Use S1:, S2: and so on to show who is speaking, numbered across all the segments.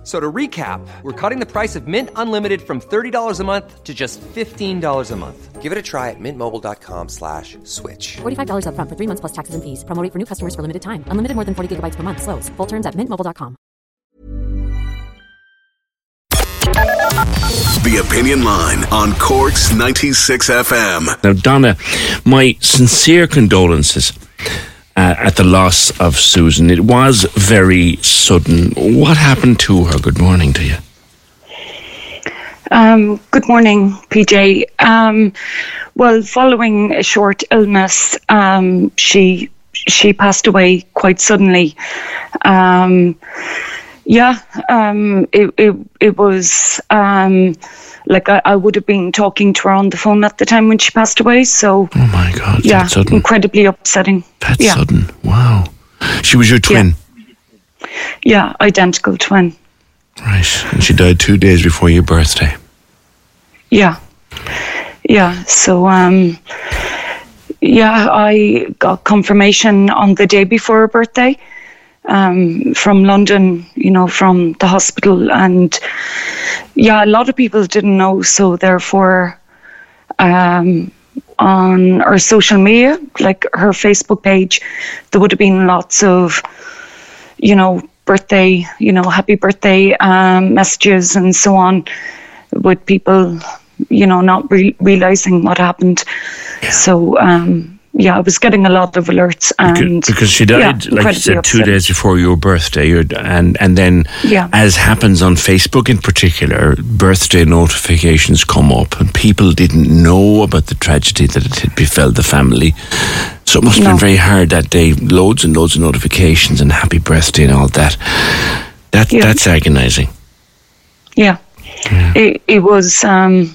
S1: F- So to recap, we're cutting the price of Mint Unlimited from $30 a month to just $15 a month.
S2: Give it a try at mintmobile.com slash switch.
S3: $45 upfront for three months plus taxes and fees. Promo rate for new customers for limited time. Unlimited more than 40 gigabytes per month. Slows. Full terms at mintmobile.com.
S4: The Opinion Line on Cork's 96 FM.
S5: Now, Donna, my sincere condolences uh, at the loss of Susan. It was very sudden. What happened to her? Good morning to you.
S6: Um, good morning, PJ. Um, well, following a short illness, um, she she passed away quite suddenly. Um, yeah, um, it, it it was um, like I, I would have been talking to her on the phone at the time when she passed away. So
S5: Oh my God,
S6: yeah, incredibly upsetting.
S5: That's
S6: yeah,
S5: sudden. Wow. She was your twin.
S6: yeah, identical twin.
S5: Right. And she died two days before your birthday.
S6: Yeah. Yeah. So, um, yeah, I got confirmation on the day before her birthday um, from London, you know, from the hospital. And yeah, a lot of people didn't know. So, therefore, um, on her social media, like her Facebook page, there would have been lots of, you know, birthday, you know, happy birthday um, messages and so on with people, you know, not re- realizing what happened. So, um, yeah, I was getting a lot of alerts and
S5: because she
S6: yeah,
S5: died, like you said, two days before your birthday, and and then,
S6: Yeah.
S5: as happens on Facebook in particular, birthday notifications come up, and people didn't know about the tragedy that it had befell the family. So it must have
S6: No.
S5: been very hard that day. Loads and loads of notifications and happy birthday and all that. That
S6: Yeah.
S5: that's agonising.
S6: Yeah, it it was um,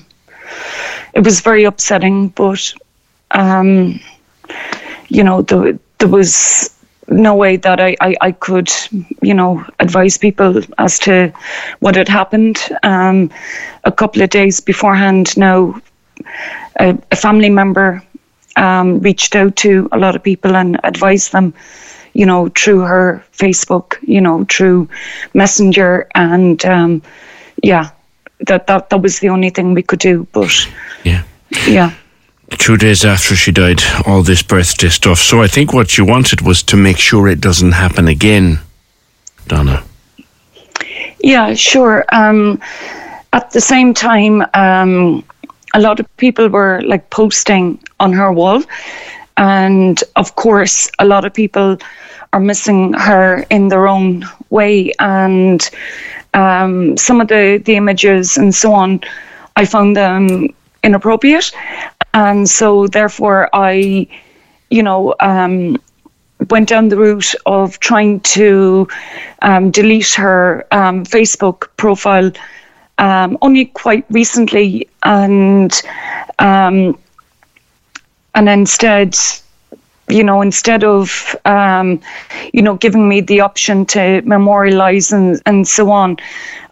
S6: it was very upsetting, but um, you know, the, there was no way that I, I, I could, you know, advise people as to what had happened. Um, a couple of days beforehand, now a, a family member um, reached out to a lot of people and advised them, you know, through her Facebook, you know, through Messenger, and um, yeah, that, that that was the only thing we could do. But
S5: Yeah.
S6: yeah,
S5: Two days after she died, all this birthday stuff. So I think what she wanted was to make sure it doesn't happen again, Donna.
S6: yeah, sure. Um, at the same time, um, a lot of people were like posting on her wall, and of course, a lot of people are missing her in their own way, and um, some of the the images and so on, I found them inappropriate, and so therefore I, you know. Um, went down the route of trying to um, delete her um, Facebook profile um, only quite recently, and um, and instead, you know, instead of um, you know giving me the option to memorialize and and so on,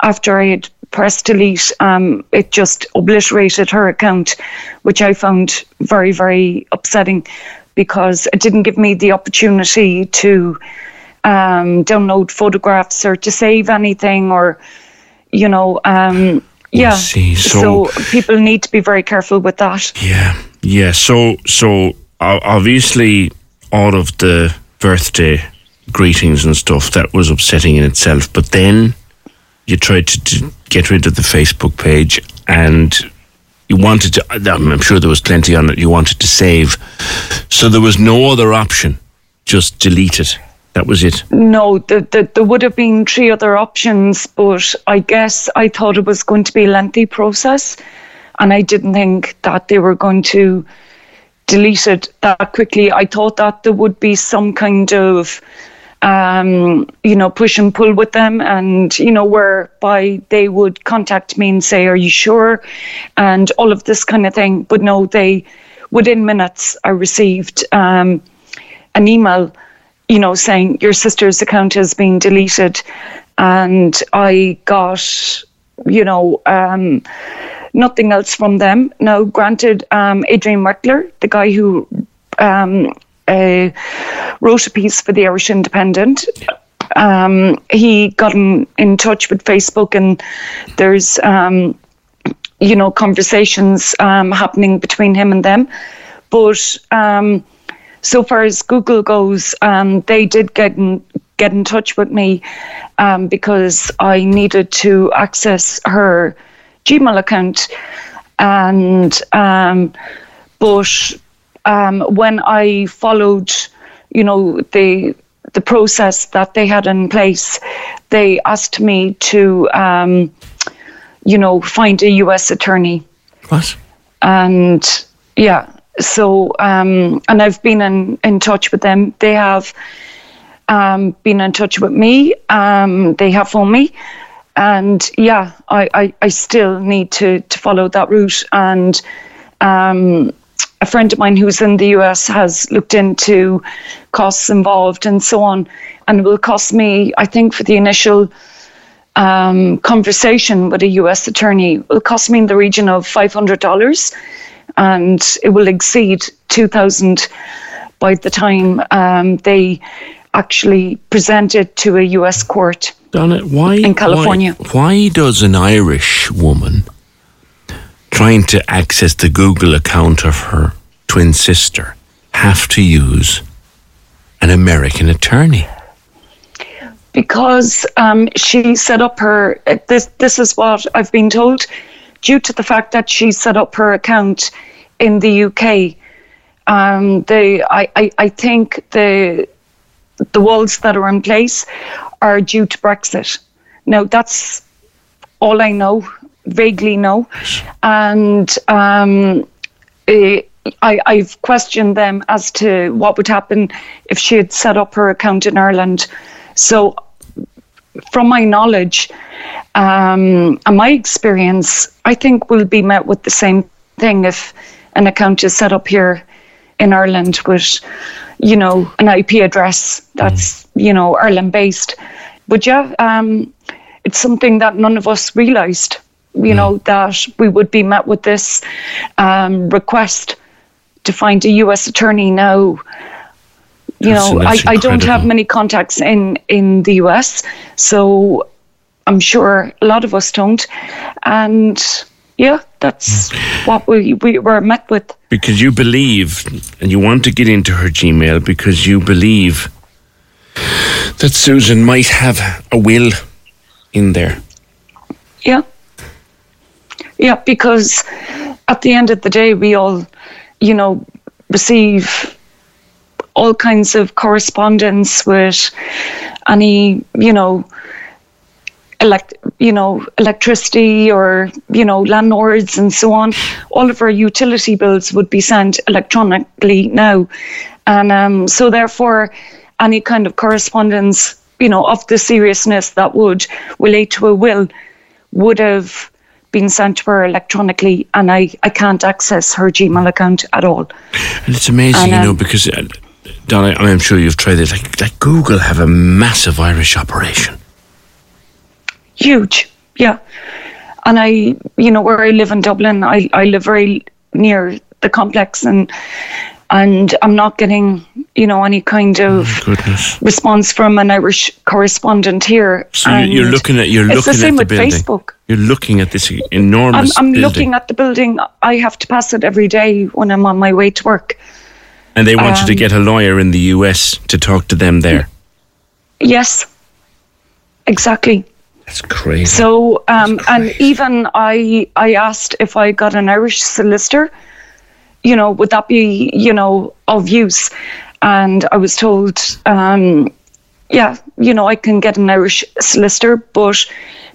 S6: after I had pressed delete, um, it just obliterated her account, which I found very very upsetting because it didn't give me the opportunity to um, download photographs or to save anything or you know um, yeah
S5: see. So-
S6: people need to be very careful with that
S5: Yeah, yeah. So, so obviously, all of the birthday greetings and stuff that was upsetting in itself. But then you tried to, to get rid of the Facebook page, and you wanted to. I'm sure there was plenty on it. You wanted to save, so there was no other option. Just delete it. That was it.
S6: No, the, the, there would have been three other options, but I guess I thought it was going to be a lengthy process, and I didn't think that they were going to delete it that quickly. I thought that there would be some kind of, um, you know, push and pull with them, and you know, whereby they would contact me and say, "Are you sure?" and all of this kind of thing. But no, they, within minutes, I received um, an email you know, saying your sister's account has been deleted. and I got, you know, um, nothing else from them. Now, granted, um, Adrian Weckler, the guy who um, wrote a piece for the Irish Independent, um, he got in, in touch with Facebook, and there's, um, you know, conversations um, happening between him and them. But um, so far as Google goes, um, they did get in, get in touch with me um, because I needed to access her Gmail account, and but um, when I followed, you know, the the process that they had in place, they asked me to, um, you know, find a U.S. attorney,
S5: What?
S6: and yeah, so um, and I've been in in touch with them. They have um, been in touch with me. Um, they have phoned me, and yeah, I, I, I still need to to follow that route. And um, a friend of mine who's in the US has looked into costs involved and so on, and it will cost me, I think, for the initial um, conversation with a US attorney, it will cost me in the region of five hundred dollars, and it will exceed two thousand by the time um, they actually present it to a US court.
S5: Donna, why
S6: In California.
S5: Why, why does an Irish woman trying to access the Google account of her twin sister have to use an American attorney?
S6: because um, she set up her uh, this this is what I've been told due to the fact that she set up her account in the UK um, the I, I, I think the the walls that are in place are due to Brexit now that's all I know vaguely know and um, eh, I, I've questioned them as to what would happen if she had set up her account in Ireland. So, from my knowledge um, and my experience, I think we'll be met with the same thing if an account is set up here in Ireland with, you know, an IP address that's, you know, Ireland based. But yeah, um, it's something that none of us realised, you know, that we would be met with this um, request to find a US attorney now. You
S5: That's-
S6: know, I, I don't have many contacts in, in the US, so I'm sure a lot of us don't. And yeah, that's what we, we were met with.
S5: Because you believe and you want to get into her Gmail because you believe that Susan might have a will in there.
S6: Yeah. Yeah, because at the end of the day, we all, you know, receive all kinds of correspondence with any, you know, elect, you know, electricity or you know, landlords and so on. All of our utility bills would be sent electronically now, and um, so therefore, any kind of correspondence, you know, of the seriousness that would relate to a will, would have been sent to her electronically, and I, I can't access her Gmail account at all.
S5: And it's amazing,
S6: And,
S5: you know,
S6: um,
S5: because uh, Donna, I'm sure you've tried it. Like, like Google have a massive Irish operation.
S6: huge yeah and i you know where i live in dublin i, I live very near the complex and and i'm not getting you know any kind of
S5: Goodness.
S6: response from an irish correspondent here.
S5: So you- you're looking at you're
S6: it's
S5: looking
S6: the same
S5: at the
S6: with
S5: building.
S6: facebook.
S5: You're looking at this
S6: i'm,
S5: enormous
S6: I'm
S5: building,
S6: looking at the building. I have to pass it every day when i'm on my way to work.
S5: And they want you to
S6: um,
S5: get a lawyer in the US to talk to them there.
S6: yes. Exactly.
S5: That's crazy.
S6: So, um, and even I, I asked if I got an Irish solicitor, you know, would that be, you know, of use? And I was told, um, yeah, you know, I can get an Irish solicitor, but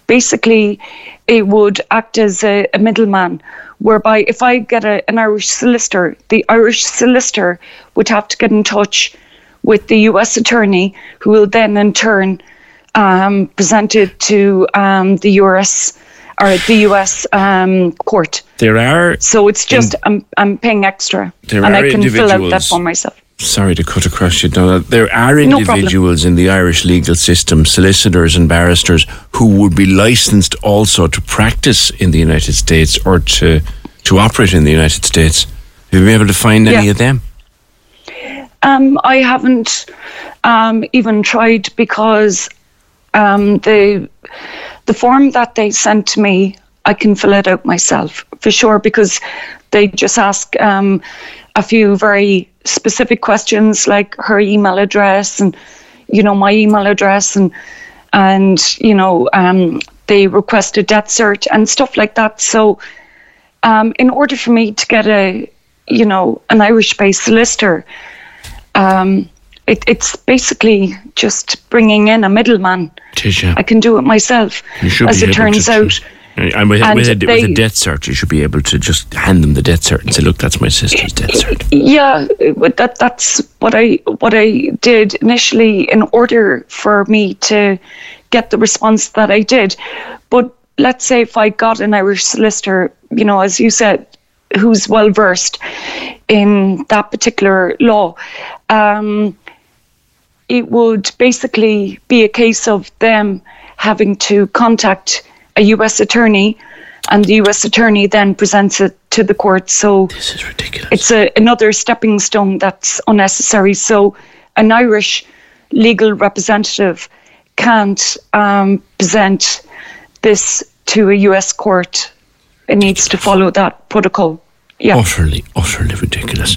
S6: basically it would act as a, a middleman, whereby if I get a, an Irish solicitor, the Irish solicitor would have to get in touch with the US attorney, who will then in turn um, present it to um, the US or the US um, court.
S5: there are
S6: So it's just I'm I'm paying extra,
S5: There
S6: and
S5: are
S6: I can fill out that
S5: individuals-
S6: for myself.
S5: sorry to cut across you, Donna. There are
S6: No
S5: individuals in the Irish legal system, solicitors and barristers, who would be licensed also to practice in the United States or to to operate in the United States. Have you been able to find any
S6: Yeah.
S5: of them?
S6: Um, I haven't um, even tried because um, the the form that they sent to me, I can fill it out myself for sure because they just ask um, a few very specific questions like her email address and you know my email address and and you know um, they request a death cert and stuff like that. So um, in order for me to get a you know an Irish based solicitor um, it, it's basically just bringing in a middleman. I can do it myself,
S5: you should
S6: as
S5: be
S6: it
S5: able
S6: turns
S5: to,
S6: out.
S5: And with,
S6: And
S5: with, a, with a death cert, you should be able to just hand them the death cert and say, "Look, that's my sister's death cert."
S6: Yeah, but that that's what I what I did initially in order for me to get the response that I did. But let's say if I got an Irish solicitor, you know, as you said, who's well versed in that particular law, um, it would basically be a case of them having to contact a U.S. attorney, and the U.S. attorney then presents it to the court. So
S5: This is ridiculous.
S6: it's a, another stepping stone that's unnecessary. So an Irish legal representative can't um, present this to a US court. It needs to follow that protocol. Yeah.
S5: utterly, utterly ridiculous.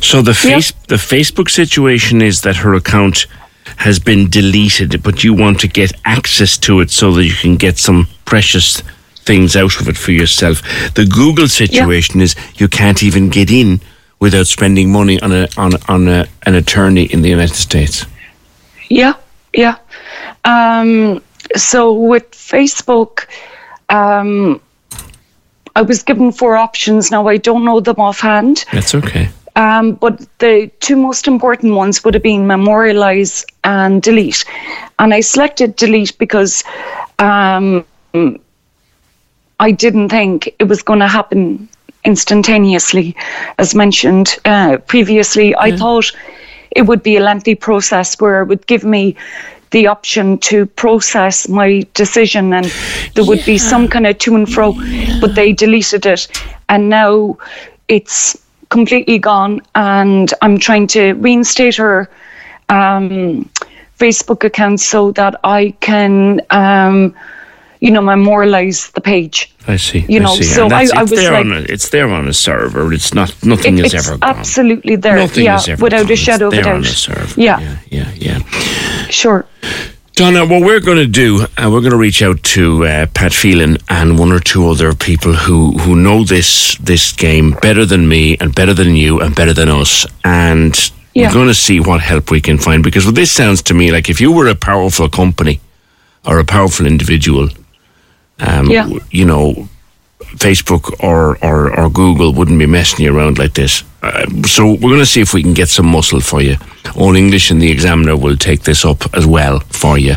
S5: So the face the Facebook situation is that her account has been deleted, but you want to get access to it so that you can get some precious things out of it for yourself. The Google situation is you can't even get in without spending money on a on on a, an attorney in the United States.
S6: Yeah. Yeah. Um, so with Facebook, um, I was given four options. Now I don't know them offhand.
S5: That's okay.
S6: Um, but the two most important ones would have been memorialize and delete. And I selected delete because um, I didn't think it was going to happen instantaneously. As mentioned uh, previously, I thought it would be a lengthy process where it would give me the option to process my decision and there would be some kind of to and fro, but they deleted it. And now it's completely gone and I'm trying to reinstate her um, Facebook account so that I can, um, you know, memorialize the page.
S5: I see.
S6: You
S5: I
S6: know,
S5: see.
S6: so I- I was
S5: there
S6: like-
S5: on a, it's there on a server. It's not nothing
S6: It-
S5: is ever gone.
S6: absolutely there.
S5: Nothing
S6: yeah,
S5: is ever
S6: without
S5: gone.
S6: a shadow of a
S5: there on
S6: doubt.
S5: a server.
S6: Yeah.
S5: yeah, yeah. yeah.
S6: Sure.
S5: Donna, what we're going to do, uh, we're going to reach out to uh, Pat Phelan and one or two other people who, who know this this game better than me and better than you and better than us, and
S6: Yeah.
S5: we're going to see what help we can find. Because what this sounds to me like if you were a powerful company or a powerful individual, um,
S6: Yeah.
S5: you know, Facebook or, or, or Google wouldn't be messing you around like this. Uh, so we're going to see if we can get some muscle for you. All English and the Examiner will take this up as well for you,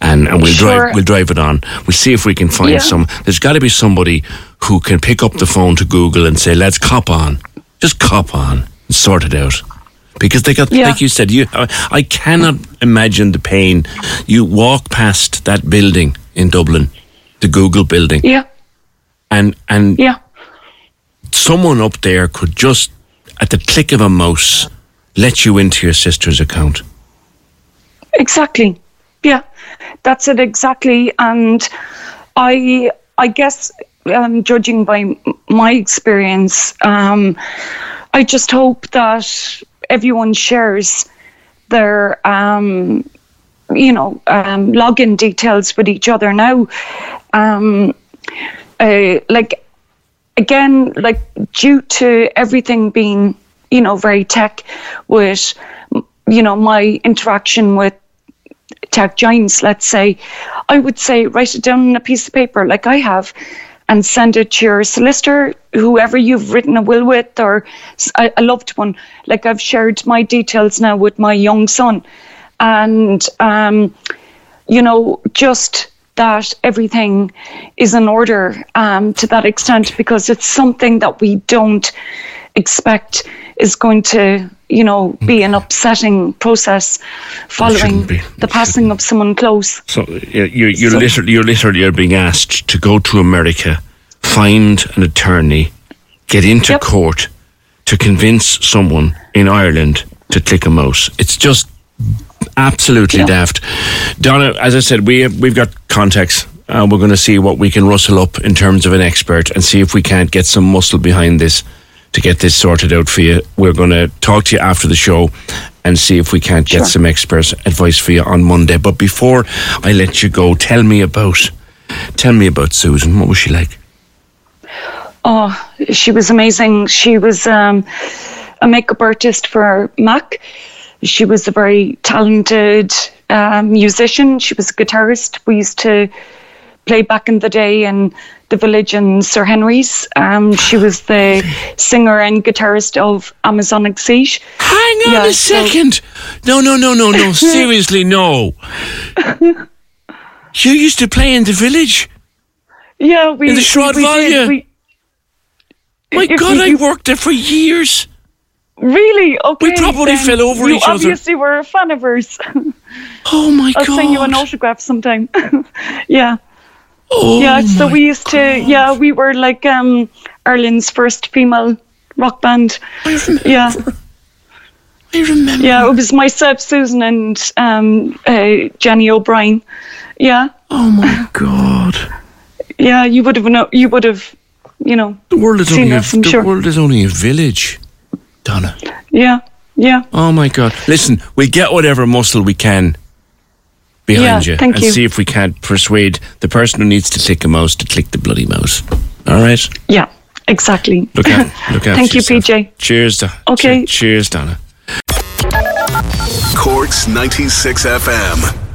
S5: and and we'll
S6: Sure.
S5: drive we'll drive it on. We'll see if we can find
S6: Yeah.
S5: some. There's got to be somebody who can pick up the phone to Google and say, "Let's cop on, just cop on, and sort it out." Because they got,
S6: Yeah.
S5: like you said, you. I, I cannot imagine the pain. You walk past that building in Dublin, the Google building,
S6: Yeah.
S5: And and
S6: Yeah.
S5: someone up there could just, at the click of a mouse, let you into your sister's account.
S6: Exactly. Yeah, that's it exactly. And I, I guess, um, judging by my experience, um, I just hope that everyone shares their, um, you know, um, login details with each other now. Uh, like again, like due to everything being, you know, very tech with, you know, my interaction with tech giants, let's say, I would say write it down on a piece of paper like I have and send it to your solicitor, whoever you've written a will with, or a, a loved one. Like I've shared my details now with my young son. And, um, you know, just that everything is in order um, to that extent because it's something that we don't expect is going to, you know, be an upsetting process following the passing of someone close.
S5: So you, you're so, literally you're literally are being asked to go to America, find an attorney, get into yep. court to convince someone in Ireland to click a mouse. It's just absolutely yep. daft. Donna, as I said, we we've got contacts. Uh, we're going to see what we can rustle up in terms of an expert and see if we can't get some muscle behind this to get this sorted out for you. We're going to talk to you after the show and see if we can't get sure. some expert advice for you on Monday. But before I let you go, tell me about tell me about Susan. What was she like?
S6: Oh, she was amazing. She was um, a makeup artist for Mac. She was a very talented um, musician. She was a guitarist. We used to play back in the day in the village in Sir Henry's. Um, she was the singer and guitarist of Amazonic Siege.
S5: Hang on yeah, a second. So no, no, no, no, no. Seriously, no. you used to play in the village?
S6: Yeah, we
S5: in the Shrod Valley. My God, I worked there for years.
S6: Really? Okay.
S5: We probably fell over
S6: you
S5: each other.
S6: obviously were a fan of hers.
S5: oh my
S6: I'll
S5: God.
S6: I'll send you an autograph sometime. yeah.
S5: Oh
S6: yeah, so we used
S5: God.
S6: to, yeah, we were like um, Ireland's first female rock band.
S5: I remember.
S6: Yeah.
S5: I remember.
S6: Yeah, it was myself, Susan, and um, uh, Jenny O'Brien. Yeah.
S5: Oh my God.
S6: Yeah, you would have know. You would have, you know.
S5: The world is only
S6: us,
S5: a, the
S6: sure.
S5: world is only a village. Donna.
S6: Yeah, yeah.
S5: Oh my God! Listen, we get whatever muscle we can behind
S6: yeah,
S5: you,
S6: thank
S5: and
S6: you.
S5: see if we can't persuade the person who needs to click a mouse to click the bloody mouse. All right.
S6: Yeah, exactly.
S5: Look out! Look out!
S6: thank you,
S5: yourself.
S6: PJ.
S5: Cheers, Donna.
S6: Okay.
S5: Cheers, Donna.
S4: Corks ninety six FM.